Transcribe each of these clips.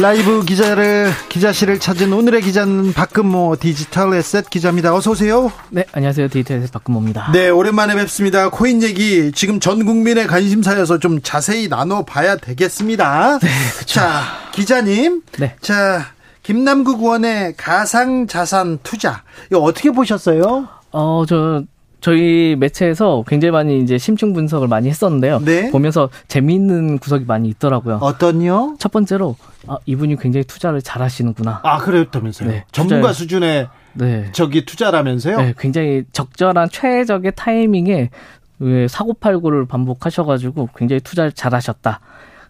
라이브 기자를 기자실을 찾은 오늘의 기자는 박근모 디지털 에셋 기자입니다. 어서 오세요. 네, 안녕하세요. 디지털 에셋 박근모입니다. 네, 오랜만에 뵙습니다. 코인 얘기 지금 전 국민의 관심사여서 좀 자세히 나눠 봐야 되겠습니다. 네, 그렇죠. 자, 기자님. 네. 자, 김남국 의원의 가상 자산 투자 이거 어떻게 보셨어요? 어, 저 저희 매체에서 굉장히 많이 이제 심층 분석을 많이 했었는데요. 네. 보면서 재미있는 구석이 많이 있더라고요. 어떤요? 첫 번째로 아, 이분이 굉장히 투자를 잘하시는구나. 아, 그랬다면서요. 네, 전문가 투자를- 수준의 네. 저기 투자라면서요? 네, 굉장히 적절한 최적의 타이밍에 왜 사고팔고를 반복하셔가지고 굉장히 투자를 잘하셨다.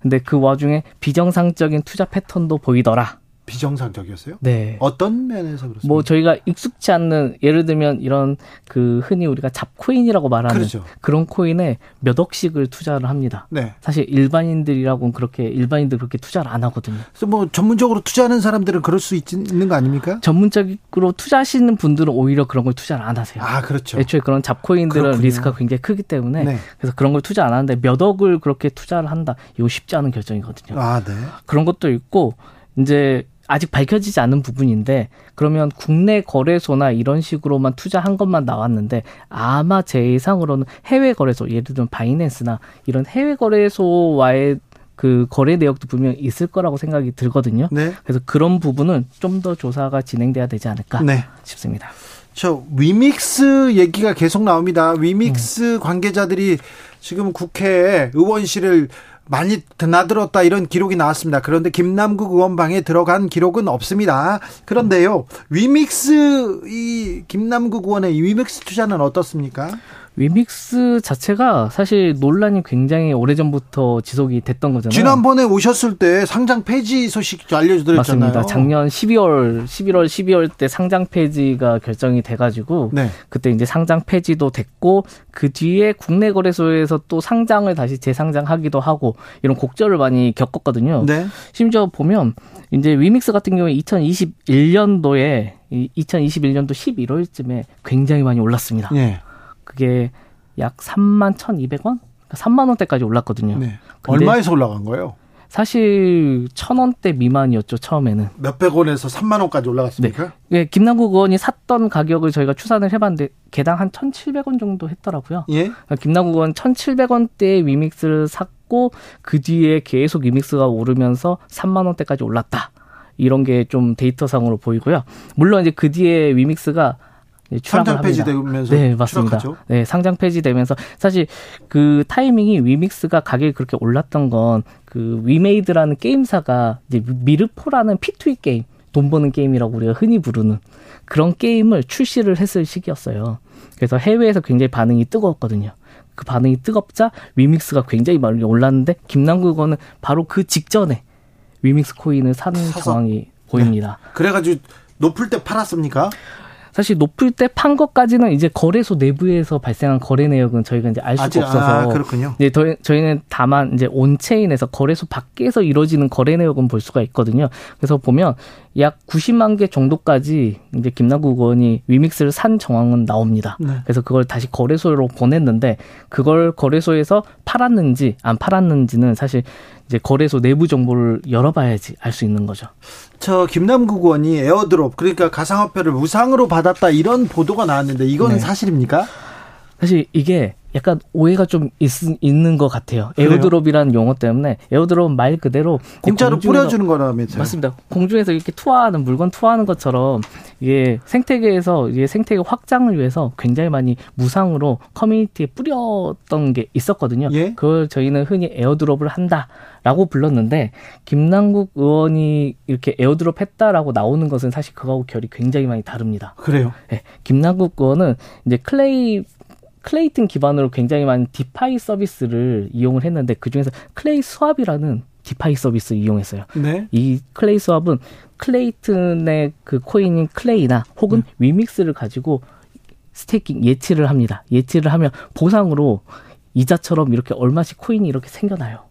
근데 그 와중에 비정상적인 투자 패턴도 보이더라. 비정상적이었어요? 네. 어떤 면에서 그렇습니까? 뭐 저희가 익숙치 않는 예를 들면 이런 그 흔히 우리가 잡코인이라고 말하는 그렇죠. 그런 코인에 몇 억씩을 투자를 합니다. 네. 사실 일반인들이라고는 그렇게 일반인들 그렇게 투자를 안 하거든요. 그래서 뭐 전문적으로 투자하는 사람들은 그럴 수 있, 있는 거 아닙니까? 전문적으로 투자하시는 분들은 오히려 그런 걸 투자를 안 하세요. 아, 그렇죠. 애초에 그런 잡코인들은 그렇군요. 리스크가 굉장히 크기 때문에 네. 그래서 그런 걸 투자 안 하는데 몇 억을 그렇게 투자를 한다. 이거 쉽지 않은 결정이거든요. 아, 네. 그런 것도 있고 이제 아직 밝혀지지 않은 부분인데 그러면 국내 거래소나 이런 식으로만 투자한 것만 나왔는데 아마 제 예상으로는 해외 거래소 예를 들면 바이낸스나 이런 해외 거래소와의 그 거래 내역도 분명 히 있을 거라고 생각이 들거든요. 네. 그래서 그런 부분은 좀 더 조사가 진행돼야 되지 않을까 네. 싶습니다. 저 위믹스 얘기가 계속 나옵니다. 위믹스 관계자들이 지금 국회에 의원실을 많이 드나들었다 이런 기록이 나왔습니다. 그런데 김남국 의원 방에 들어간 기록은 없습니다. 그런데요, 위믹스 이 김남국 의원의 이 위믹스 투자는 어떻습니까? 위믹스 자체가 사실 논란이 굉장히 오래전부터 지속이 됐던 거잖아요. 지난번에 오셨을 때 상장 폐지 소식 알려드렸잖아요. 맞습니다. 작년 12월, 11월, 12월 때 상장 폐지가 결정이 돼가지고 네. 그때 이제 상장 폐지도 됐고 그 뒤에 국내 거래소에서 또 상장을 다시 재상장하기도 하고 이런 곡절을 많이 겪었거든요. 네. 심지어 보면 이제 위믹스 같은 경우에 2021년도에 2021년도 11월쯤에 굉장히 많이 올랐습니다. 네. 그게 약 3만 1,200원? 3만 원대까지 올랐거든요. 네. 얼마에서 올라간 거예요? 사실 천 원대 미만이었죠 처음에는. 몇백 원에서 3만 원까지 올라갔습니까? 예, 김남국 의원이 샀던 가격을 저희가 추산을 해봤는데 개당 한 1,700원 정도 했더라고요. 예. 그러니까 김남국 의원 1,700원대의 위믹스를 샀고 그 뒤에 계속 위믹스가 오르면서 3만 원대까지 올랐다. 이런 게 좀 데이터상으로 보이고요. 물론 이제 그 뒤에 위믹스가 상장 합니다. 폐지되면서 네, 맞습니다. 추락하죠? 네, 상장 폐지되면서 사실 그 타이밍이 위믹스가 가격이 그렇게 올랐던 건 그 위메이드라는 게임사가 이제 미르포라는 P2E 게임, 돈 버는 게임이라고 우리가 흔히 부르는 그런 게임을 출시를 했을 시기였어요. 그래서 해외에서 굉장히 반응이 뜨거웠거든요. 그 반응이 뜨겁자 위믹스가 굉장히 많이 올랐는데 김남국 의원은 바로 그 직전에 위믹스 코인을 사는 사서. 상황이 보입니다. 그래가지고 높을 때 팔았습니까? 사실 높을 때 판 것까지는 이제 거래소 내부에서 발생한 거래 내역은 저희가 이제 알 수가 아직- 없어서 아, 그렇군요. 네, 더- 저희는 다만 이제 온체인에서 거래소 밖에서 이루어지는 거래 내역은 볼 수가 있거든요. 그래서 보면 약 90만 개 정도까지 이제 김남국 의원이 위믹스를 산 정황은 나옵니다. 네. 그래서 그걸 다시 거래소로 보냈는데 그걸 거래소에서 팔았는지 안 팔았는지는 사실 이제 거래소 내부 정보를 열어봐야지 알 수 있는 거죠. 저 김남국 의원이 airdrop 그러니까 가상화폐를 무상으로 받았다 이런 보도가 나왔는데 이건 네. 사실입니까? 사실 이게 약간 오해가 좀 있, 있는 것 같아요. airdrop이라는 용어 때문에 airdrop은 말 그대로 공짜로 공중에서- 뿌려주는 거라면서요? 맞습니다. 공중에서 이렇게 투하하는 물건 투하하는 것처럼 이게 생태계에서 이게 생태계 확장을 위해서 굉장히 많이 무상으로 커뮤니티에 뿌렸던 게 있었거든요. 예? 그걸 저희는 흔히 airdrop을 한다라고 불렀는데 김남국 의원이 이렇게 airdrop 했다라고 나오는 것은 사실 그거하고 결이 굉장히 많이 다릅니다. 그래요. 네, 김남국 의원은 이제 클레이 클레이튼 기반으로 굉장히 많은 DeFi 서비스를 이용을 했는데 그 중에서 클레이 스왑이라는 DeFi 서비스 이용했어요. 네. 이 클레이 스왑은 클레이튼의 그 코인인 클레이나 혹은 네. 위믹스를 가지고 staking 예치를 합니다. 예치를 하면 보상으로 이자처럼 이렇게 얼마씩 코인이 이렇게 생겨나요.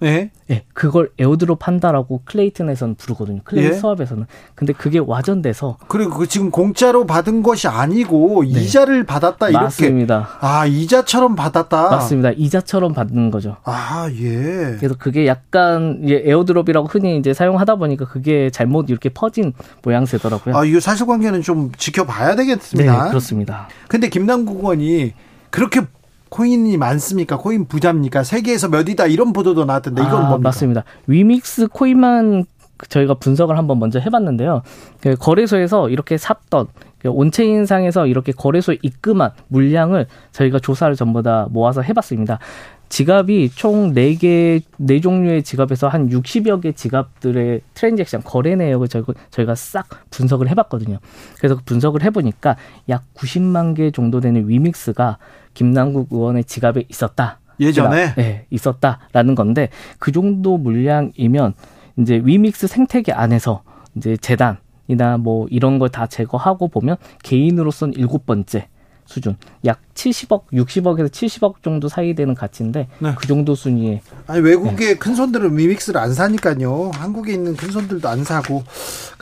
네. 예, 그걸 airdrop 한다라고 클레이튼에서는 부르거든요. 클레이 예. 스왑에서는. 근데 그게 와전돼서 그리고 그 지금 공짜로 받은 것이 아니고 네. 이자를 받았다 이렇게. 맞습니다. 아, 이자처럼 받았다. 맞습니다. 이자처럼 받는 거죠. 아, 예. 그래서 그게 약간 예, airdrop이라고 흔히 이제 사용하다 보니까 그게 잘못 이렇게 퍼진 모양새더라고요. 아, 이 사실관계는 좀 지켜봐야 되겠습니다. 네, 그렇습니다. 근데 김남국 의원이 그렇게 코인이 많습니까? 코인 부자입니까? 세계에서 몇이다 이런 보도도 나왔던데 이건 아, 뭡니까? 맞습니다. 위믹스 코인만 저희가 분석을 한번 먼저 해봤는데요. 그 거래소에서 이렇게 샀던 그 on-chain상에서 이렇게 거래소에 입금한 물량을 저희가 조사를 전부 다 모아서 해봤습니다. 지갑이 총 4개, 4종류의 지갑에서 한 60여 개 지갑들의 transaction, 거래 내역을 저희가 싹 분석을 해봤거든요. 그래서 그 분석을 해보니까 약 90만 개 정도 되는 위믹스가 김남국 의원의 지갑에 있었다. 예전에? 네, 있었다라는 건데 그 정도 물량이면 이제 위믹스 생태계 안에서 이제 재단이나 뭐 이런 걸 다 제거하고 보면 개인으로선 일곱 번째 수준 약 70억, 60억에서 70억 정도 사이 되는 가치인데 네. 그 정도 순위에 아니 외국의 네. 큰 손들은 위믹스를 안 사니까요. 한국에 있는 큰 손들도 안 사고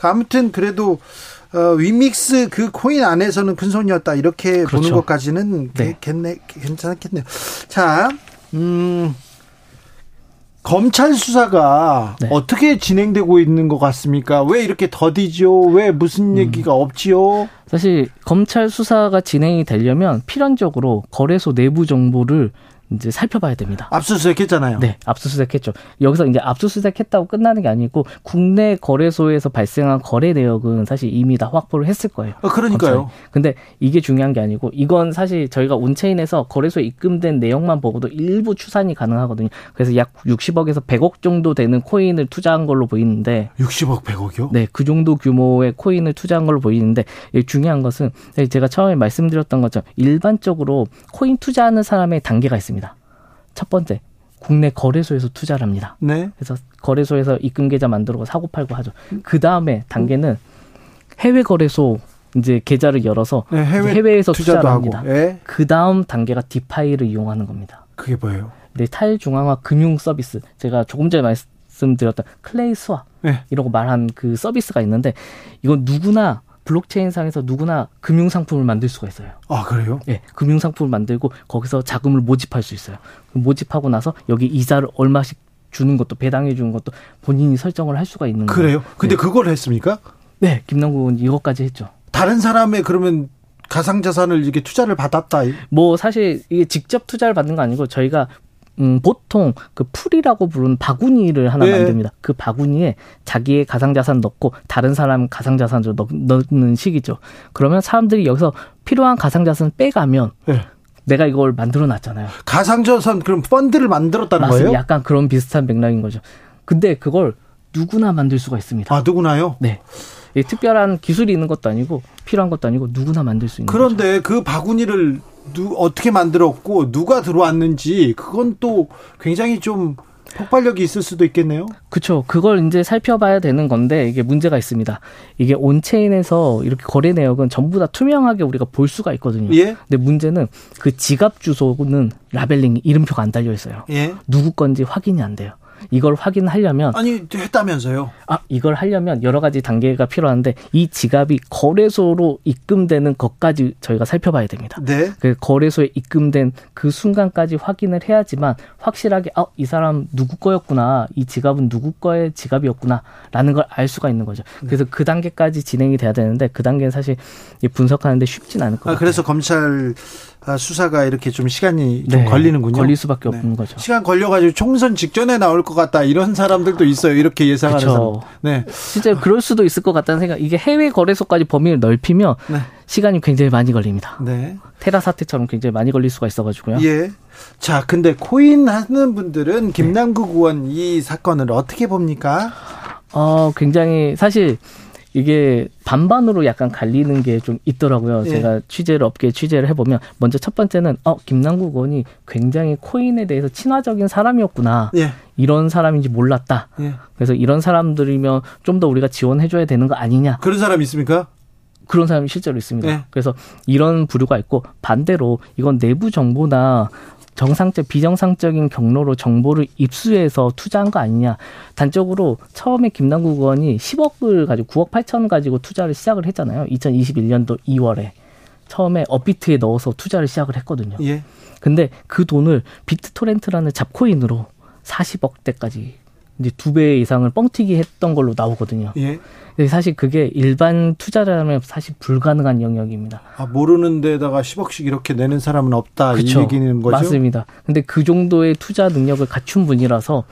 아무튼 그래도 어, 위믹스 그 코인 안에서는 큰 손이었다 이렇게 그렇죠. 보는 것까지는 네. 괜찮겠네요. 자, 음. 검찰 수사가 네. 어떻게 진행되고 있는 것 같습니까? 왜 이렇게 더디죠? 왜 무슨 음. 얘기가 음. 없지요? 사실 검찰 수사가 진행이 되려면 필연적으로 거래소 내부 정보를 이제 살펴봐야 됩니다. 압수수색했잖아요. 네, 압수수색했죠. 여기서 이제 압수수색했다고 끝나는 게 아니고 국내 거래소에서 발생한 거래 내역은 사실 이미 다 확보를 했을 거예요. 아, 그러니까요. 검찰이. 근데 이게 중요한 게 아니고 이건 사실 저희가 온체인에서 거래소에 입금된 내용만 보고도 일부 추산이 가능하거든요. 그래서 약 60억에서 100억 정도 되는 코인을 투자한 걸로 보이는데 60억 100억이요? 네, 그 정도 규모의 코인을 투자한 걸로 보이는데 중요한 것은 제가 처음에 말씀드렸던 것처럼 일반적으로 코인 투자하는 사람의 단계가 있습니다. 첫 번째 국내 거래소에서 투자를 합니다. 네. 그래서 거래소에서 입금 계좌 만들고 사고 팔고 하죠. 그 다음에 단계는 해외 거래소 이제 계좌를 열어서 네, 해외 에서 투자를 합니다. 예. 그 다음 단계가 DeFi를 이용하는 겁니다. 그게 뭐예요? 네, 탈중앙화 금융 서비스. 제가 조금 전에 말씀드렸던 클레이 스왑 네. 이라고 말한 그 서비스가 있는데 이건 누구나 블록체인 상에서 누구나 금융 상품을 만들 수가 있어요. 아, 그래요? 네, 금융 상품을 만들고 거기서 자금을 모집할 수 있어요. 모집하고 나서 여기 이자를 얼마씩 주는 것도 배당해 주는 것도 본인이 설정을 할 수가 있는 거예요. 그래요? 근데 네. 그걸 했습니까? 네, 김남국은 이것까지 했죠. 다른 사람의 그러면 가상자산을 이게 투자를 받았다. 뭐 사실 이게 직접 투자를 받는 거 아니고 저희가 음, 보통 그 풀이라고 부르는 바구니를 하나 네. 만듭니다. 그 바구니에 자기의 가상자산 넣고 다른 사람 가상자산을 넣는 식이죠. 그러면 사람들이 여기서 필요한 가상자산 빼가면 네. 내가 이걸 만들어 놨잖아요. 가상자산 그럼 펀드를 만들었다는 맞습니다. 거예요? 약간 그런 비슷한 맥락인 거죠. 근데 그걸 누구나 만들 수가 있습니다. 아, 누구나요? 네. 특별한 기술이 있는 것도 아니고 필요한 것도 아니고 누구나 만들 수 있는 그런데 거죠. 그 바구니를 누, 어떻게 만들었고 누가 들어왔는지 그건 또 굉장히 좀 폭발력이 있을 수도 있겠네요. 그렇죠. 그걸 이제 살펴봐야 되는 건데 이게 문제가 있습니다. 이게 온체인에서 이렇게 거래 내역은 전부 다 투명하게 우리가 볼 수가 있거든요. 예? 근데 문제는 그 지갑 주소는 라벨링 이름표가 안 달려 있어요. 예? 누구 건지 확인이 안 돼요. 이걸 확인하려면 아니 했다면서요? 아 이걸 하려면 여러 가지 단계가 필요한데 이 지갑이 거래소로 입금되는 것까지 저희가 살펴봐야 됩니다. 네. 그 거래소에 입금된 그 순간까지 확인을 해야지만 확실하게 아 이 사람 누구 거였구나 이 지갑은 누구 거의 지갑이었구나라는 걸 알 수가 있는 거죠. 네. 그래서 그 단계까지 진행이 돼야 되는데 그 단계는 사실 분석하는데 쉽진 않을 것 아. 그래서 검찰 아, 수사가 이렇게 좀 시간이 좀 네, 걸리는군요. 걸릴 수밖에 네. 없는 거죠. 시간 걸려가지고 총선 직전에 나올 것 같다 이런 사람들도 있어요. 이렇게 예상하는 사람. 네. 진짜 그럴 수도 있을 것 같다는 생각. 이게 해외 거래소까지 범위를 넓히면 네. 시간이 굉장히 많이 걸립니다. 네. 테라 사태처럼 굉장히 많이 걸릴 수가 있어가지고요. 예. 자, 근데 코인 하는 분들은 김남국 의원 이 사건을 어떻게 봅니까? 어, 굉장히 사실 이게 반반으로 약간 갈리는 게 좀 있더라고요. 예. 제가 취재를 업계 취재를 해보면 먼저 첫 번째는 어 김남국 의원이 굉장히 코인에 대해서 친화적인 사람이었구나. 예. 이런 사람인지 몰랐다. 예. 그래서 이런 사람들이면 좀 더 우리가 지원해줘야 되는 거 아니냐. 그런 사람 있습니까? 그런 사람이 실제로 있습니다. 네. 그래서 이런 부류가 있고 반대로 이건 내부 정보나 정상적 비정상적인 경로로 정보를 입수해서 투자한 거 아니냐. 단적으로 처음에 김남국 의원이 10억을 가지고 9억 8천 가지고 투자를 시작을 했잖아요. 2021년도 2월에 처음에 업비트에 넣어서 투자를 시작을 했거든요. 예. 근데 그 돈을 비트토렌트라는 잡코인으로 40억 대까지 이제 두 배 이상을 뻥튀기 했던 걸로 나오거든요. 예. 사실 그게 일반 투자자라면 사실 불가능한 영역입니다. 아, 모르는 데다가 10억씩 이렇게 내는 사람은 없다 그쵸. 이 얘기는 거죠? 맞습니다. 근데 그 정도의 투자 능력을 갖춘 분이라서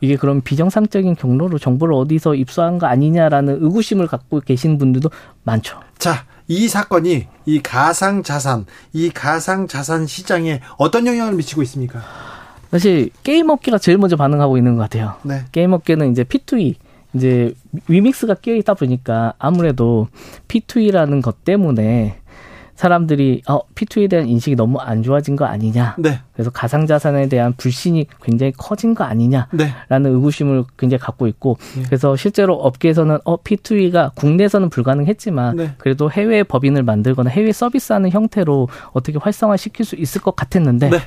이게 그럼 비정상적인 경로로 정보를 어디서 입수한 거 아니냐라는 의구심을 갖고 계신 분들도 많죠. 자, 이 사건이 이 가상 자산, 이 가상 자산 시장에 어떤 영향을 미치고 있습니까? 사실 게임 업계가 제일 먼저 반응하고 있는 것 같아요. 네. 게임 업계는 이제 P2E 이제 위믹스가 끼어 있다 보니까 아무래도 P2E라는 것 때문에 사람들이 어 P2E에 대한 인식이 너무 안 좋아진 거 아니냐. 네. 그래서 가상 자산에 대한 불신이 굉장히 커진 거 아니냐라는 네. 의구심을 굉장히 갖고 있고 네. 그래서 실제로 업계에서는 어 P2E가 국내에서는 불가능했지만 네. 그래도 해외 법인을 만들거나 해외 서비스하는 형태로 어떻게 활성화시킬 수 있을 것 같았는데 네.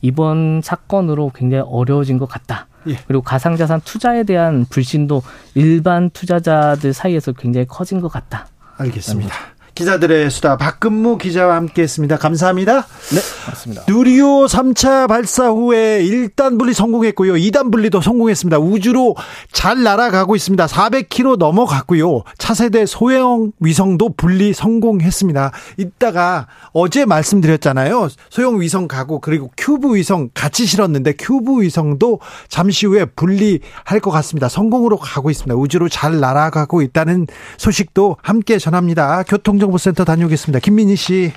이번 사건으로 굉장히 어려워진 것 같다. 예. 그리고 가상자산 투자에 대한 불신도 일반 투자자들 사이에서 굉장히 커진 것 같다. 알겠습니다. 기자들의 수다 박근무 기자와 함께했습니다. 감사합니다. 네, 맞습니다. 누리호 3차 발사 후에 1단 분리 성공했고요. 2단 분리도 성공했습니다. 우주로 잘 날아가고 있습니다. 400km 넘어갔고요. 차세대 소형 위성도 분리 성공했습니다. 이따가 어제 말씀드렸잖아요. 소형 위성 가고 그리고 큐브 위성 같이 실었는데 큐브 위성도 잠시 후에 분리할 것 같습니다. 성공으로 가고 있습니다. 우주로 잘 날아가고 있다는 소식도 함께 전합니다. 교통 교통정보센터 다녀오겠습니다. 김민희 씨.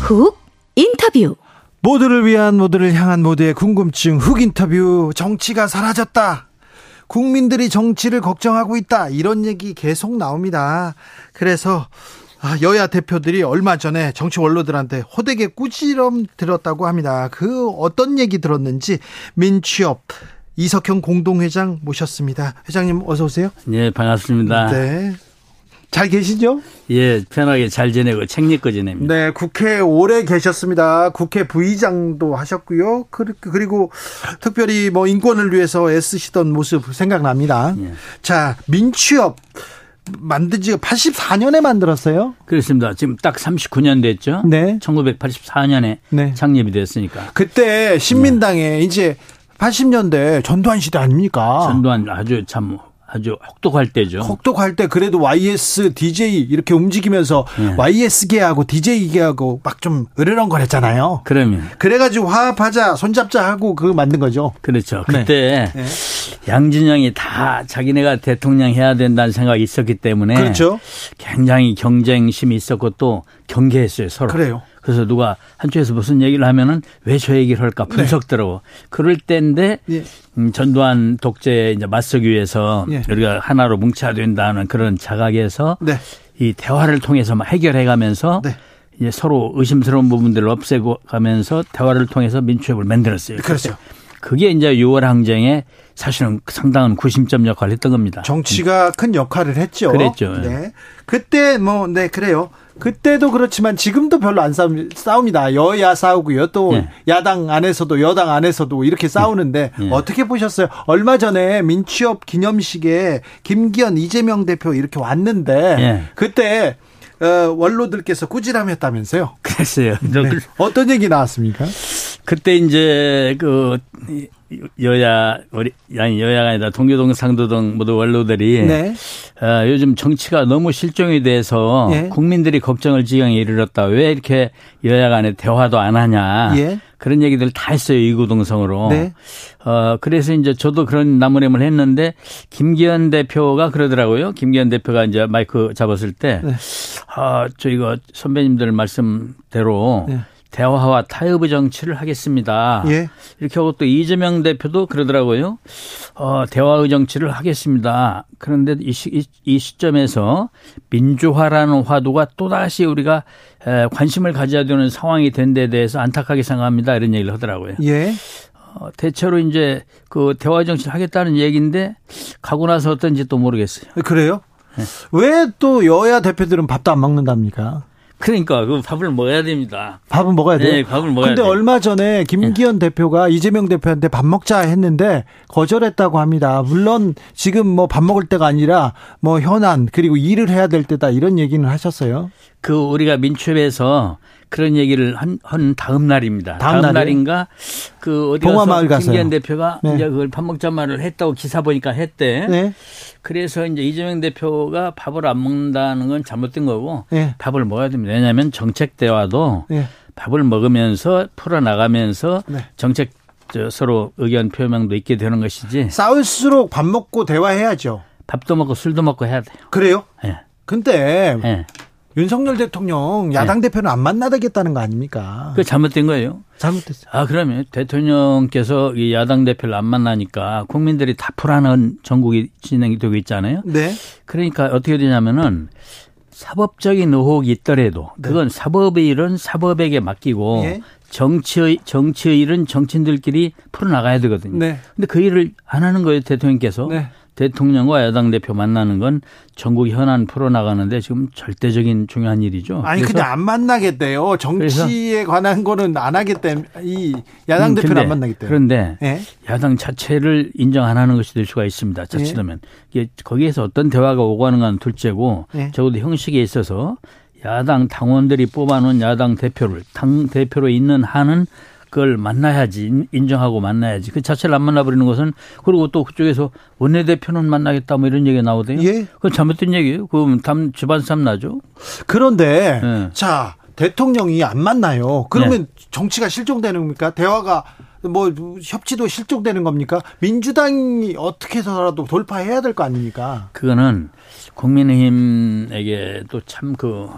훅 인터뷰. 모두를 위한 모두를 향한 모두의 궁금증 훅 인터뷰 정치가 사라졌다. 국민들이 정치를 걱정하고 있다. 이런 얘기 계속 나옵니다. 그래서 아, 여야 대표들이 얼마 전에 정치 원로들한테 호되게 꾸지럼 들었다고 합니다. 그 어떤 얘기 들었는지 민취업 이석형 공동회장 모셨습니다. 회장님 어서 오세요. 네, 반갑습니다. 네. 잘 계시죠? 예, 편하게 잘 지내고 책 읽고 지냅니다. 네, 국회 오래 계셨습니다. 국회 부의장도 하셨고요. 그리고 특별히 뭐 인권을 위해서 애쓰시던 모습 생각납니다. 예. 자, 민취업 만든 지가 84년에 만들었어요? 그렇습니다. 지금 딱 39년 됐죠? 네. 1984년에 네. 창립이 됐으니까. 그때 신민당에 네. 이제 80년대 전두환 시대 아닙니까? 전두환 아주 참 아주 혹독할 때죠. 혹독할 때 그래도 YS DJ 이렇게 움직이면서 네. YS계하고 DJ계하고 막 좀 으르렁거렸잖아요. 그러면 그래가지고 화합하자 손잡자 하고 그 만든 거죠. 그렇죠. 네. 그때 네. 양진영이 다 자기네가 대통령 해야 된다는 생각이 있었기 때문에 그렇죠. 굉장히 경쟁심이 있었고 또 경계했어요 서로. 그래요. 그래서 누가 한쪽에서 무슨 얘기를 하면은 왜 저 얘기를 할까 분석더라고. 네. 그럴 때인데 예. 음, 전두환 독재에 이제 맞서기 위해서 예. 우리가 하나로 뭉쳐야 된다는 그런 자각에서 네. 이 대화를 통해서 막 해결해 가면서 네. 이제 서로 의심스러운 부분들을 없애고 가면서 대화를 통해서 민주협을 만들었어요. 그렇죠. 그게 이제 6월 항쟁에 사실은 상당한 구심점 역할을 했던 겁니다. 정치가 큰 역할을 했죠. 그랬죠. 네. 그때 뭐, 네, 그래요. 그때도 그렇지만 지금도 별로 안 싸웁니다. 여야 싸우고요. 또 네. 야당 안에서도 여당 안에서도 이렇게 싸우는데 네. 어떻게 보셨어요? 얼마 전에 민취업 기념식에 김기현 이재명 대표 이렇게 왔는데 네. 그때 어, 원로들께서 꾸지람했다면서요? 그랬어요. 네. 어떤 얘기 나왔습니까? 그때 이제 그 여야 우리 아니 여야가 아니라 동교동 상도동 모두 원로들이 네. 어, 요즘 정치가 너무 실종이 돼서 예. 국민들이 걱정을 지경에 이르렀다. 왜 이렇게 여야 간에 대화도 안 하냐. 예. 그런 얘기들 다 했어요. 이구동성으로. 네. 어, 그래서 이제 저도 그런 나무nem을 했는데 김기현 대표가 그러더라고요. 김기현 대표가 이제 마이크 잡았을 때 네. 아, 저 이거 선배님들 말씀대로 네. 대화와 타협의 정치를 하겠습니다. 예. 이렇게 하고 또 이재명 대표도 그러더라고요. 어, 대화의 정치를 하겠습니다. 그런데 이, 시, 이 시점에서 민주화라는 화두가 또다시 우리가 에, 관심을 가져야 되는 상황이 된 데 대해서 안타깝게 생각합니다. 이런 얘기를 하더라고요. 예. 어, 대체로 이제 그 대화 정치를 하겠다는 얘기인데 가고 나서 어떤지 또 모르겠어요. 그래요? 네. 왜또 여야 대표들은 밥도 안 먹는답니까? 그러니까 그 밥을 먹어야 됩니다. 밥은 먹어야 돼요. 네, 밥을 먹어야 근데 돼요. 얼마 전에 김기현 네. 대표가 이재명 대표한테 밥 먹자 했는데 거절했다고 합니다. 물론 지금 뭐 밥 먹을 때가 아니라 뭐 현안 그리고 일을 해야 될 때다 이런 얘기는 하셨어요. 그 우리가 민첩에서 그런 얘기를 한, 한 다음 날입니다. 다음, 다음 날인가 그 어디 가서 김기현 대표가 네. 이제 그걸 밥 먹자 말을 했다고 기사 보니까 했대. 네. 그래서 이제 이재명 대표가 밥을 안 먹는다는 건 잘못된 거고 네. 밥을 먹어야 됩니다. 왜냐하면 정책 대화도 네. 밥을 먹으면서 풀어 나가면서 네. 정책 저 서로 의견 표명도 있게 되는 것이지. 싸울수록 밥 먹고 대화해야죠. 밥도 먹고 술도 먹고 해야 돼요. 그래요? 예. 네. 근데 네. 윤석열 대통령 야당 네. 대표는 안 만나겠다는 거 아닙니까? 그 잘못된 거예요. 잘못됐어요. 아 그러면 대통령께서 이 야당 대표를 안 만나니까 국민들이 다 불안한 전국이 진행이 되고 있잖아요. 네. 그러니까 어떻게 되냐면은 사법적인 의혹이 있더라도 네. 그건 사법의 일은 사법에게 맡기고 네. 정치의 정치의 일은 정치인들끼리 풀어 나가야 되거든요. 네. 근데 그 일을 안 하는 거예요 대통령께서. 네. 대통령과 야당 대표 만나는 건 전국 현안 풀어나가는데 지금 절대적인 중요한 일이죠. 아니 그냥 안 만나겠대요. 정치에 관한 거는 안 하겠대. 이 야당 음, 대표는 안 만나겠대요. 그런데 네? 야당 자체를 인정 안 하는 것이 될 수가 있습니다. 자칫하면 네? 이게 거기에서 어떤 대화가 오고 가는 건 둘째고 네? 적어도 형식에 있어서 야당 당원들이 뽑아놓은 야당 대표를 당 대표로 있는 한은 그걸 만나야지 인정하고 만나야지 그 자체를 안 만나버리는 것은 그리고 또 그쪽에서 원내대표는 만나겠다 뭐 이런 얘기가 나오대요. 예. 그건 잘못된 얘기예요. 그럼 담 집안 싸움 나죠. 그런데 네. 자 대통령이 안 만나요. 그러면 네. 정치가 실종되는 겁니까? 대화가 뭐 협치도 실종되는 겁니까? 민주당이 어떻게 해서라도 돌파해야 될 거 아닙니까? 그거는 국민의힘에게 또 참 그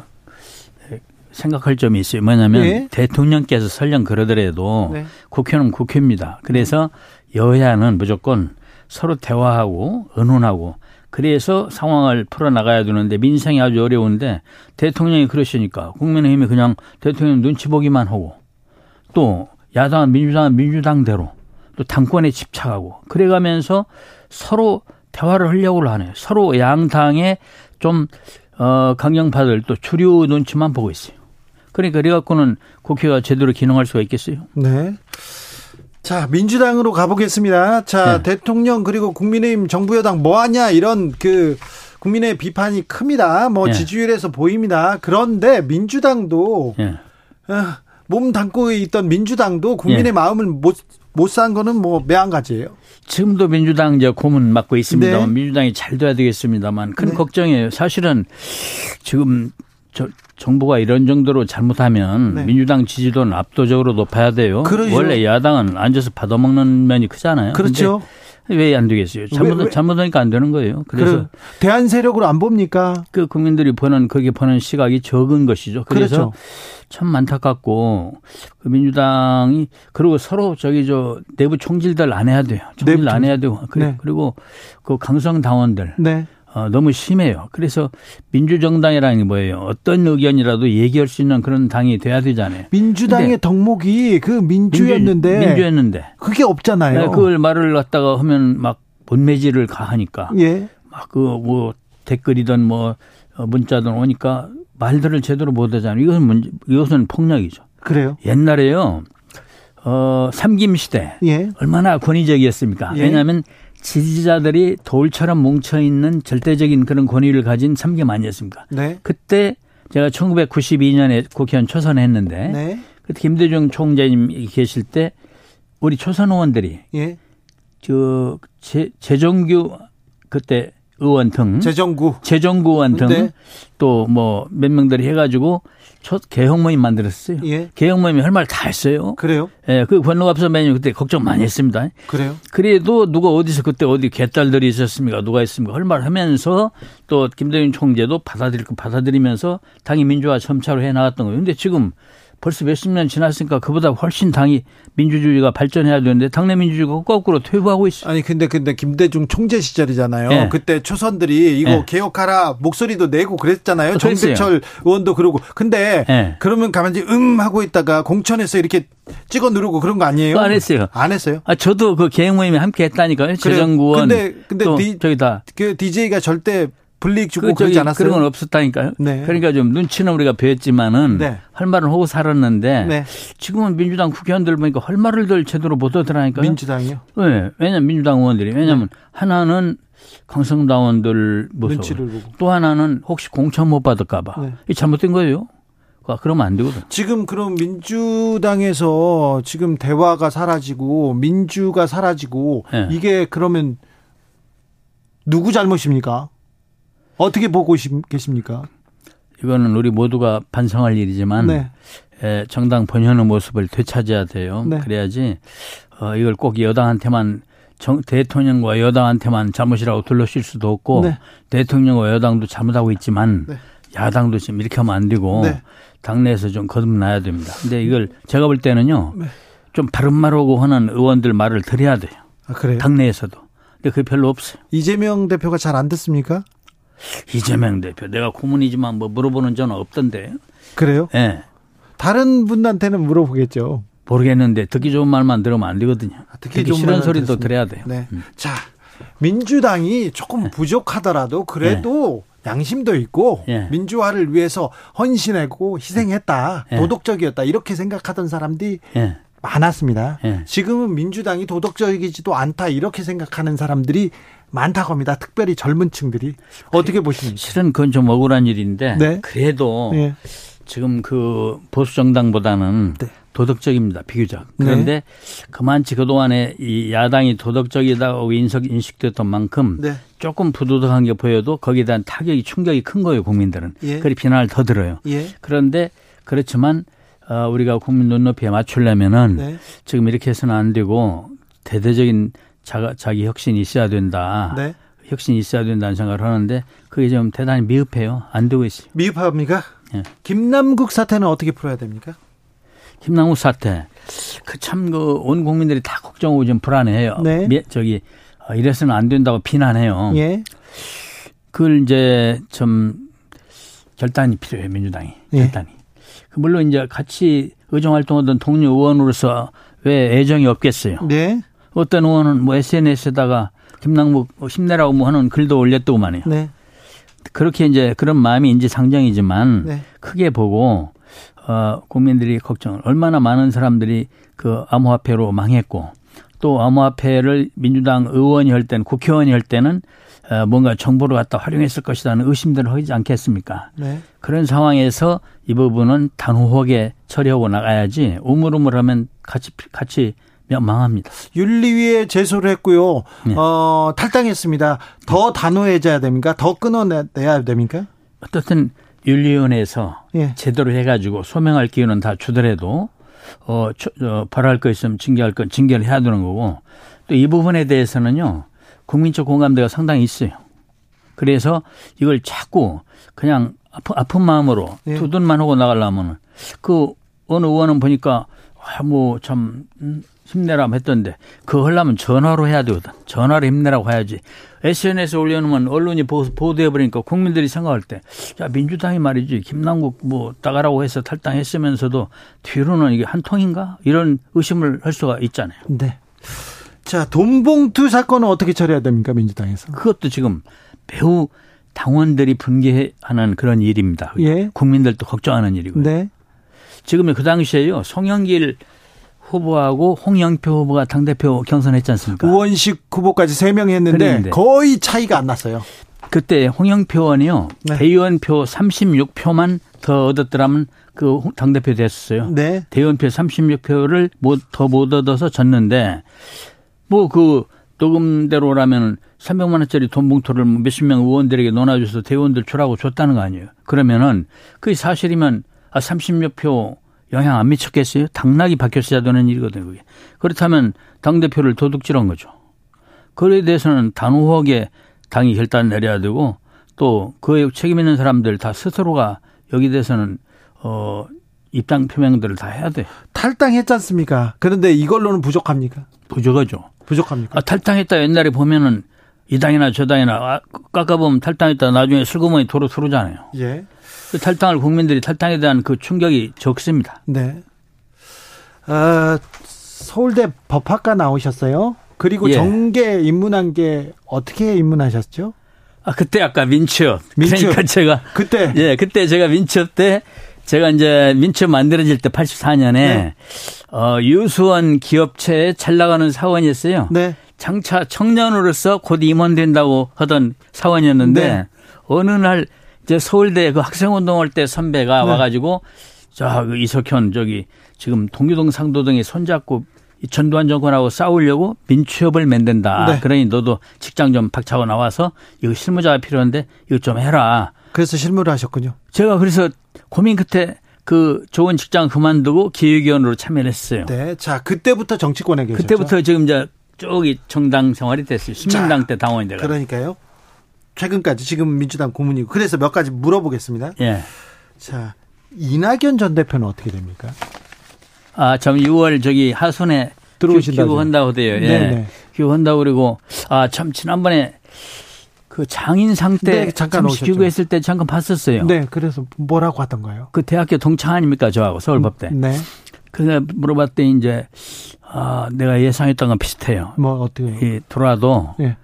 생각할 점이 있어요. 뭐냐면 네. 대통령께서 설령 그러더라도 네. 국회는 국회입니다. 그래서 여야는 무조건 서로 대화하고 의논하고 그래서 상황을 풀어나가야 되는데 민생이 아주 어려운데 대통령이 그러시니까 국민의힘이 그냥 대통령 눈치 보기만 하고 또 야당은 민주당은 민주당대로 또 당권에 집착하고 그래가면서 서로 대화를 하려고 하네요. 서로 양당의 좀 어, 강경파들 또 주류 눈치만 보고 있어요. 그러니까 그래갖고는 국회가 제대로 기능할 수가 있겠어요? 네. 자, 민주당으로 가보겠습니다. 자, 네. 대통령 그리고 국민의힘 정부 여당 뭐 하냐 이런 그 국민의 비판이 큽니다. 뭐 네. 지지율에서 보입니다. 그런데 민주당도 네. 어, 몸 담고 있던 민주당도 국민의 네. 마음을 못 못산 거는 뭐 매한가지예요. 지금도 민주당 이제 고문 맡고 있습니다만 네. 민주당이 잘 돼야 되겠습니다만 큰 네. 걱정이에요. 사실은 지금 저 정부가 이런 정도로 잘못하면 네. 민주당 지지도는 압도적으로 높아야 돼요. 그러죠. 원래 야당은 앉아서 받아먹는 면이 크잖아요. 그렇죠. 왜 안 되겠어요? 잘못? 잘못하니까 안 되는 거예요. 그래서. 대한 세력으로 안 봅니까? 그 국민들이 보는, 거기에 보는 시각이 적은 것이죠. 그래서 그렇죠. 참 안타깝고 그 민주당이 그리고 서로 저기 저 내부 총질들 안 해야 돼요. 총질 안 해야 되고. 네. 그리고 그 강성 당원들. 네. 어, 너무 심해요. 그래서 민주정당이라는 게 뭐예요? 어떤 의견이라도 얘기할 수 있는 그런 당이 돼야 되잖아요. 민주당의 덕목이 그 민주였는데. 민주, 민주였는데. 그게 없잖아요. 네, 그걸 말을 갖다가 하면 막 본매질을 가하니까. 예. 막그뭐 댓글이든 뭐 어, 문자든 오니까 말들을 제대로 못 하잖아요. 이것은 문제, 이것은 폭력이죠. 그래요? 옛날에요. 어, 삼김 시대. 예. 얼마나 권위적이었습니까? 예. 왜냐하면 지지자들이 돌처럼 뭉쳐 있는 절대적인 그런 권위를 가진 삼김 아니었습니까? 네. 그때 제가 1992년에 국회의원 초선했는데 네. 그때 김대중 총재님 계실 때 우리 초선 의원들이 예. 저 재, 재정규 그때 의원 등 재정구 재정구 의원 등 또 뭐 몇 명들이 해가지고 첫 개혁 모임 만들었어요. 예. 개혁 모임이 할 말 다 했어요. 그래요? 예, 그 권노갑 선배님 그때 걱정 많이 했습니다. 그래요? 그래도 누가 어디서 그때 어디 개딸들이 있었습니까? 누가 있습니까? 할 말 하면서 또 김대중 총재도 받아들일 거 받아들이면서 당이 민주화 점차로 해 나갔던 거예요. 근데 지금 벌써 몇십 년 지났으니까 그보다 훨씬 당이 민주주의가 발전해야 되는데 당내 민주주의가 거꾸로 퇴보하고 있어. 아니 근데 근데 김대중 총재 시절이잖아요. 네. 그때 초선들이 이거 네. 개혁하라 목소리도 내고 그랬잖아요. 정세철 의원도 그러고. 근데 네. 그러면 가만히 음 하고 있다가 공천에서 이렇게 찍어 누르고 그런 거 아니에요? 안 했어요. 안 했어요? 아 저도 그 개혁 모임에 함께 했다니까요. 재정구원. 근데 근데 디, 저기 다 그 DJ가 절대 불리익 주고 그 그러지 않았어요? 그런 건 없었다니까요. 네. 그러니까 좀 눈치는 우리가 배웠지만은 네. 할 말은 하고 살았는데 네. 지금은 민주당 국회의원들 보니까 할 말을 들 제대로 못 하더라니까요. 민주당이요? 네. 왜냐면 민주당 의원들이 왜냐면 네. 하나는 강성당원들 무서워. 또 하나는 혹시 공천 못 받을까봐. 네. 이 잘못된 거예요. 그러면 안 되거든. 지금 그럼 민주당에서 지금 대화가 사라지고 민주가 사라지고 네. 이게 그러면 누구 잘못입니까? 어떻게 보고 계십니까? 이거는 우리 모두가 반성할 일이지만 네. 에, 정당 본연의 모습을 되찾아야 돼요. 네. 그래야지 어, 이걸 꼭 여당한테만 정, 대통령과 여당한테만 잘못이라고 둘러실 수도 없고 네. 대통령과 여당도 잘못하고 있지만 네. 야당도 지금 이렇게 하면 안 되고 네. 당내에서 좀 거듭나야 됩니다. 근데 이걸 제가 볼 때는요 네. 좀 바른 말하고 하는 의원들 말을 들어야 돼요. 아? 당내에서도. 근데 그게 별로 없어요. 이재명 대표가 잘 안 듣습니까? 이재명 대표 내가 고문이지만 뭐 물어보는 적은 없던데. 그래요? 예. 네. 다른 분한테는 물어보겠죠. 모르겠는데 듣기 좋은 말만 들으면 안 되거든요. 아, 듣기, 듣기 싫은 소리도 들어야 돼요. 네. 음. 자, 민주당이 조금 네. 부족하더라도 그래도 네. 양심도 있고 네. 민주화를 위해서 헌신하고 희생했다. 네. 도덕적이었다. 이렇게 생각하던 사람들이 네. 많았습니다. 지금은 민주당이 도덕적이지도 않다. 이렇게 생각하는 사람들이 많다고 합니다. 특별히 젊은 층들이. 어떻게 보십니까? 실은 그건 좀 억울한 일인데 네. 그래도 네. 지금 그 보수 정당보다는 네. 도덕적입니다. 비교적. 네. 그런데 그만치 그동안에 이 야당이 도덕적이다고 인석 인식됐던 만큼 네. 조금 부도덕한 게 보여도 거기에 대한 타격이 충격이 큰 거예요. 국민들은. 예. 그리 비난을 더 들어요. 예. 그런데 그렇지만 어, 우리가 국민 눈높이에 맞추려면은 네. 지금 이렇게 해서는 안 되고 대대적인 자, 자기 혁신이 있어야 된다. 네. 혁신이 있어야 된다는 생각을 하는데 그게 좀 대단히 미흡해요. 안 되고 있어요. 미흡합니까? 예. 김남국 사태는 어떻게 풀어야 됩니까? 김남국 사태. 그 참 그 온 국민들이 다 걱정하고 좀 불안해해요. 네. 미, 저기 어, 이래서는 안 된다고 비난해요. 예. 그걸 이제 좀 결단이 필요해요. 민주당이. 예. 결단이. 그 물론 이제 같이 의정 활동하던 동료 의원으로서 왜 애정이 없겠어요. 네. 어떤 의원은 뭐 SNS에다가 김남국 뭐 힘내라고 뭐 하는 글도 올렸더구만요. 네. 그렇게 이제 그런 마음이 인지 상정이지만 네. 크게 보고 어 국민들이 걱정을 얼마나 많은 사람들이 그 암호화폐로 망했고 또 암호화폐를 민주당 의원이 할 때는 국회의원이 할 때는 어 뭔가 정보를 갖다 활용했을 것이라는 의심들을 하지 않겠습니까? 네. 그런 상황에서 이 부분은 단호하게 처리하고 나가야지 우물우물하면 같이 같이 망합니다. 윤리위에 제소를 했고요. 네. 어, 탈당했습니다. 더 단호해져야 됩니까? 더 끊어내야 됩니까? 어떻든 윤리위원회에서 예. 제대로 해가지고 소명할 기회는 다 주더라도 어, 어 발할 거 있으면 징계할 건 징계를 해야 되는 거고 또 이 부분에 대해서는요 국민적 공감대가 상당히 있어요. 그래서 이걸 자꾸 그냥 아픈, 아픈 마음으로 예. 두둔만 하고 나가려면 그 어느 의원은 보니까 아, 뭐참 음, 힘내라고 했던데 그거 하려면 전화로 해야 되거든. 전화로 힘내라고 해야지. SNS에 올려놓으면 언론이 보도해버리니까 국민들이 생각할 때, 야, 민주당이 말이지, 김남국 뭐, 따가라고 해서 탈당했으면서도 뒤로는 이게 한 통인가? 이런 의심을 할 수가 있잖아요. 네. 자, 돈봉투 사건은 어떻게 처리해야 됩니까, 민주당에서? 그것도 지금 매우 당원들이 분개하는 그런 일입니다. 예. 국민들도 걱정하는 일이고요. 네. 지금 그 당시에요, 송영길 후보하고 홍영표 후보가 당대표 경선했지 않습니까? 우원식 후보까지 3명 했는데 거의 차이가 안 났어요. 그때 홍영표 의원이요. 네. 대의원표 36표만 더 얻었더라면 그 당대표 됐었어요. 네. 대의원표 36표를 더못 얻어서 졌는데 뭐 그 녹음대로라면 300만 원짜리 돈 봉투를 몇십 명 의원들에게 논아줘서 대의원들 주라고 줬다는 거 아니에요. 그러면은 그게 사실이면 아 30몇 표 영향 안 미쳤겠어요? 당락이 바뀌었어야 되는 일이거든요, 그게. 그렇다면 당대표를 도둑질한 거죠. 그에 대해서는 단호하게 당이 결단 내려야 되고 또 그에 책임 있는 사람들 다 스스로가 여기 대해서는 어 입당 표명들을 다 해야 돼. 탈당했지 않습니까? 그런데 이걸로는 부족합니까? 부족하죠. 부족합니까? 아, 탈당했다 옛날에 보면은 이 당이나 저 당이나 아, 깎아보면 탈당했다 나중에 슬그머니 도로 서르잖아요. 예. 그 탈당을 국민들이 탈당에 대한 그 충격이 적습니다. 네. 어, 서울대 법학과 나오셨어요? 그리고 예. 정계 입문한 게 어떻게 입문하셨죠? 아 그때 아까 민취업. 민취업. 그러니까 제가 그때 예 그때 제가 민취업 때 제가 이제 민취업 만들어질 때 84년에 네. 어 유수원 기업체에 잘 나가는 사원이었어요. 네. 장차 청년으로서 곧 임원된다고 하던 사원이었는데 네. 어느 날이 제 서울대 그 학생운동할 때 선배가 네. 와가지고 저그 이석현 저기 지금 동교동 상도동에 손잡고 전두환 정권하고 싸우려고 민취업을 만든다. 네. 그러니 너도 직장 좀 박차고 나와서 이거 실무자가 필요한데 이거 좀 해라. 그래서 실무를 하셨군요. 제가 그래서 고민 끝에 그 좋은 직장 그만두고 기획위원으로 참여를 했어요. 네. 자, 그때부터 정치권에 계셨죠. 그때부터 지금 이제 저기 정당 생활이 됐어요. 신민당 자, 때 당원이 되가 그러니까요. 최근까지 지금 민주당 고문이고 그래서 몇 가지 물어보겠습니다. 예. 자, 이낙연 전 대표는 어떻게 됩니까? 아, 참 6월 저기 하순에 들어오신다. 귀국한다고 하대요. 예. 네네. 귀국한다고 그리고 아, 참 지난번에 그 장인상 때 네, 잠깐 귀국했을 때 잠깐 봤었어요. 네, 그래서 뭐라고 하던가요? 그 대학교 동창 아닙니까 저하고 서울법대. 네. 그래서 물어봤더니 이제 아, 내가 예상했던 건 비슷해요. 뭐 어떻게? 이 돌아도 네.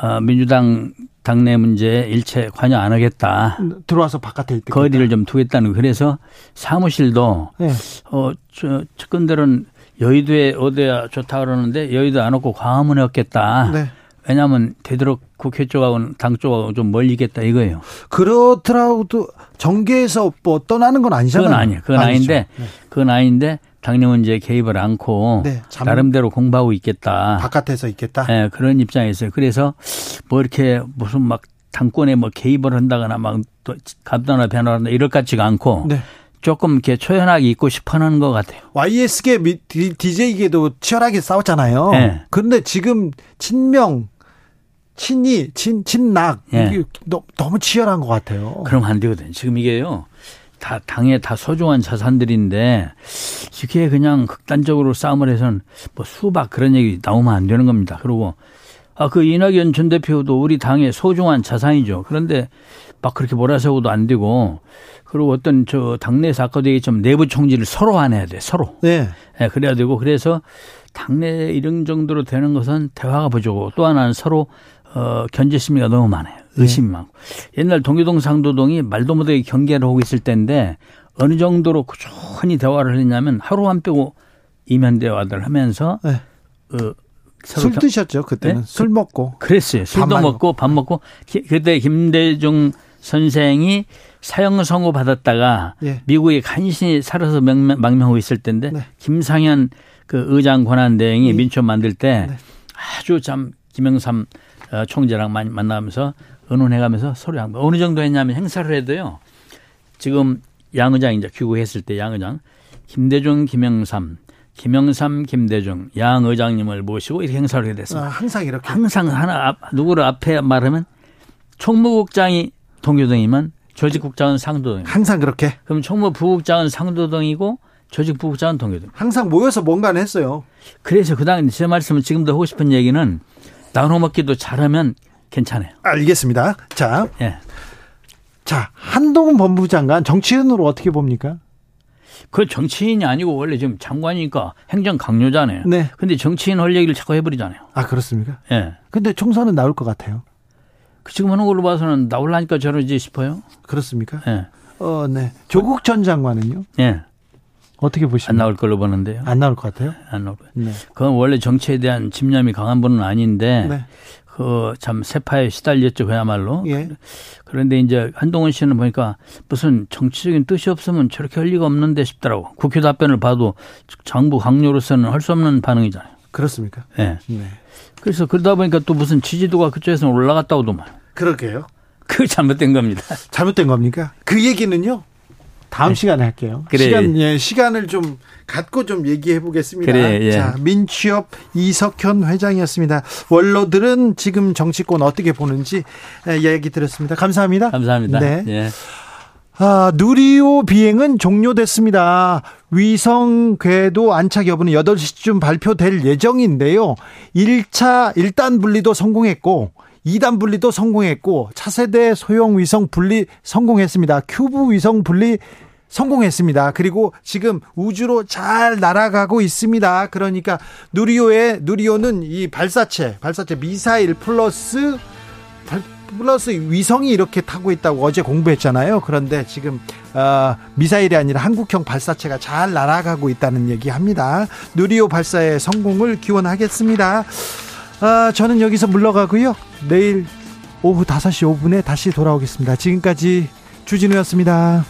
아, 민주당 당내 문제에 일체 관여 안 하겠다. 들어와서 바깥에 있다. 거리를 좀 두겠다는 그래서 사무실도 네. 어 저 측근들은 여의도에 어디야 좋다 그러는데 여의도 안 없고 광화문에 없겠다. 네. 왜냐하면 되도록 국회 쪽하고는 당 쪽하고 좀 멀리겠다 이거예요. 그렇더라도 정계에서 뭐 떠나는 건 아니잖아요. 그건 아니에요. 그건 아니죠. 아닌데 네. 그건 아닌데 당내 문제에 개입을 않고 네, 나름대로 공부하고 있겠다. 바깥에서 있겠다. 네, 그런 입장이었어요. 그래서 뭐 이렇게 무슨 막 당권에 뭐 개입을 한다거나 막또 감도나 변화한다 이럴 것 같지가 않고 네. 조금 이렇게 초연하게 있고 싶어하는 것 같아요. YS계 DJ계도 치열하게 싸웠잖아요. 네. 그런데 지금 친명, 친이, 친, 친낙 네. 너무 치열한 것 같아요. 그럼 안 되거든요. 지금 이게요. 다 당에 다 소중한 자산들인데 이게 그냥 극단적으로 싸움을 해서는 뭐 수박 그런 얘기 나오면 안 되는 겁니다. 그리고 아 그 이낙연 전 대표도 우리 당의 소중한 자산이죠. 그런데 막 그렇게 몰아세워도 안 되고 그리고 어떤 저 당내에서 아까도 얘기했지만 내부 총질을 서로 안 해야 돼 서로. 네. 네. 그래야 되고 그래서 당내 이런 정도로 되는 것은 대화가 부족하고 또 하나는 서로 어 견제 심리가 너무 많아요. 의심이 네. 많고. 옛날 동교동 상도동이 말도 못하게 경계를 하고 있을 때인데 어느 정도로 꾸준히 대화를 했냐면 하루 안 빼고 이면 대화들 하면서 네. 어, 술 드셨죠 그때는 네? 술 먹고 그랬어요 술도 먹고 밥 먹고 그때 김대중 선생이 사형 선고 받았다가 예. 미국에 간신히 살아서 망명하고 있을 때인데 네. 김상현 그 의장 권한 대행이 예. 민초 만들 때 네. 아주 참 김영삼 어, 총재랑 많이 만나면서 의논해가면서 서로 양 어느 정도 했냐면 행사를 해도요. 지금 양 의장 이제 귀국했을 때 양 의장 김대중, 김영삼, 김영삼, 김대중 양 의장님을 모시고 이렇게 행사를 하게 됐습니다. 아, 항상 이렇게 항상 하나 앞, 누구를 앞에 말하면 총무국장이 동교동이면 조직국장은 상도동. 항상 그렇게. 그럼 총무 부국장은 상도동이고 조직 부국장은 동교동. 항상 모여서 뭔가는 했어요. 그래서 그다음 제 말씀은 지금도 하고 싶은 얘기는 나눠 먹기도 잘하면 괜찮아요. 알겠습니다. 자. 예. 자, 한동훈 법무부 장관 정치인으로 어떻게 봅니까? 그 정치인이 아니고 원래 지금 장관이니까 행정 강요잖아요. 네. 근데 정치인 할 얘기를 자꾸 해버리잖아요. 아, 그렇습니까? 예. 근데 총선은 나올 것 같아요. 그 지금 하는 걸로 봐서는 나올라니까 저러지 싶어요. 그렇습니까? 예. 어, 네. 조국 전 장관은요? 예. 어떻게 보십니까? 안 나올 걸로 보는데요. 안 나올 것 같아요? 안 나올 거예요. 네. 그건 원래 정치에 대한 집념이 강한 분은 아닌데 네. 그 참 세파에 시달렸죠 그야말로. 예. 그런데 이제 한동훈 씨는 보니까 무슨 정치적인 뜻이 없으면 저렇게 할 리가 없는데 싶더라고. 국회 답변을 봐도 정부 강요로서는 할 수 없는 반응이잖아요. 그렇습니까? 네. 네. 그래서 그러다 보니까 또 무슨 지지도가 그쪽에서는 올라갔다고도만. 그러게요. 그 잘못된 겁니다. 잘못된 겁니까? 그 얘기는요. 다음 네. 시간에 할게요. 그래. 시간 예, 시간을 좀 갖고 좀 얘기해 보겠습니다. 그래, 예. 자, 민취업 이석현 회장이었습니다. 원로들은 지금 정치권 어떻게 보는지 얘기 들었습니다. 감사합니다. 감사합니다. 네. 예. 아, 누리호 비행은 종료됐습니다. 위성 궤도 안착 여부는 8시쯤 발표될 예정인데요. 1차 1단 분리도 성공했고 2단 분리도 성공했고 차세대 소형 위성 분리 성공했습니다. 큐브 위성 분리 성공했습니다. 그리고 지금 우주로 잘 날아가고 있습니다. 그러니까 누리호의 누리호는 이 발사체, 발사체 미사일 플러스 플러스 위성이 이렇게 타고 있다고 어제 공부했잖아요. 그런데 지금 어, 미사일이 아니라 한국형 발사체가 잘 날아가고 있다는 얘기합니다. 누리호 발사의 성공을 기원하겠습니다. 아, 저는 여기서 물러가고요. 내일 오후 5시 5분에 다시 돌아오겠습니다. 지금까지 주진우였습니다.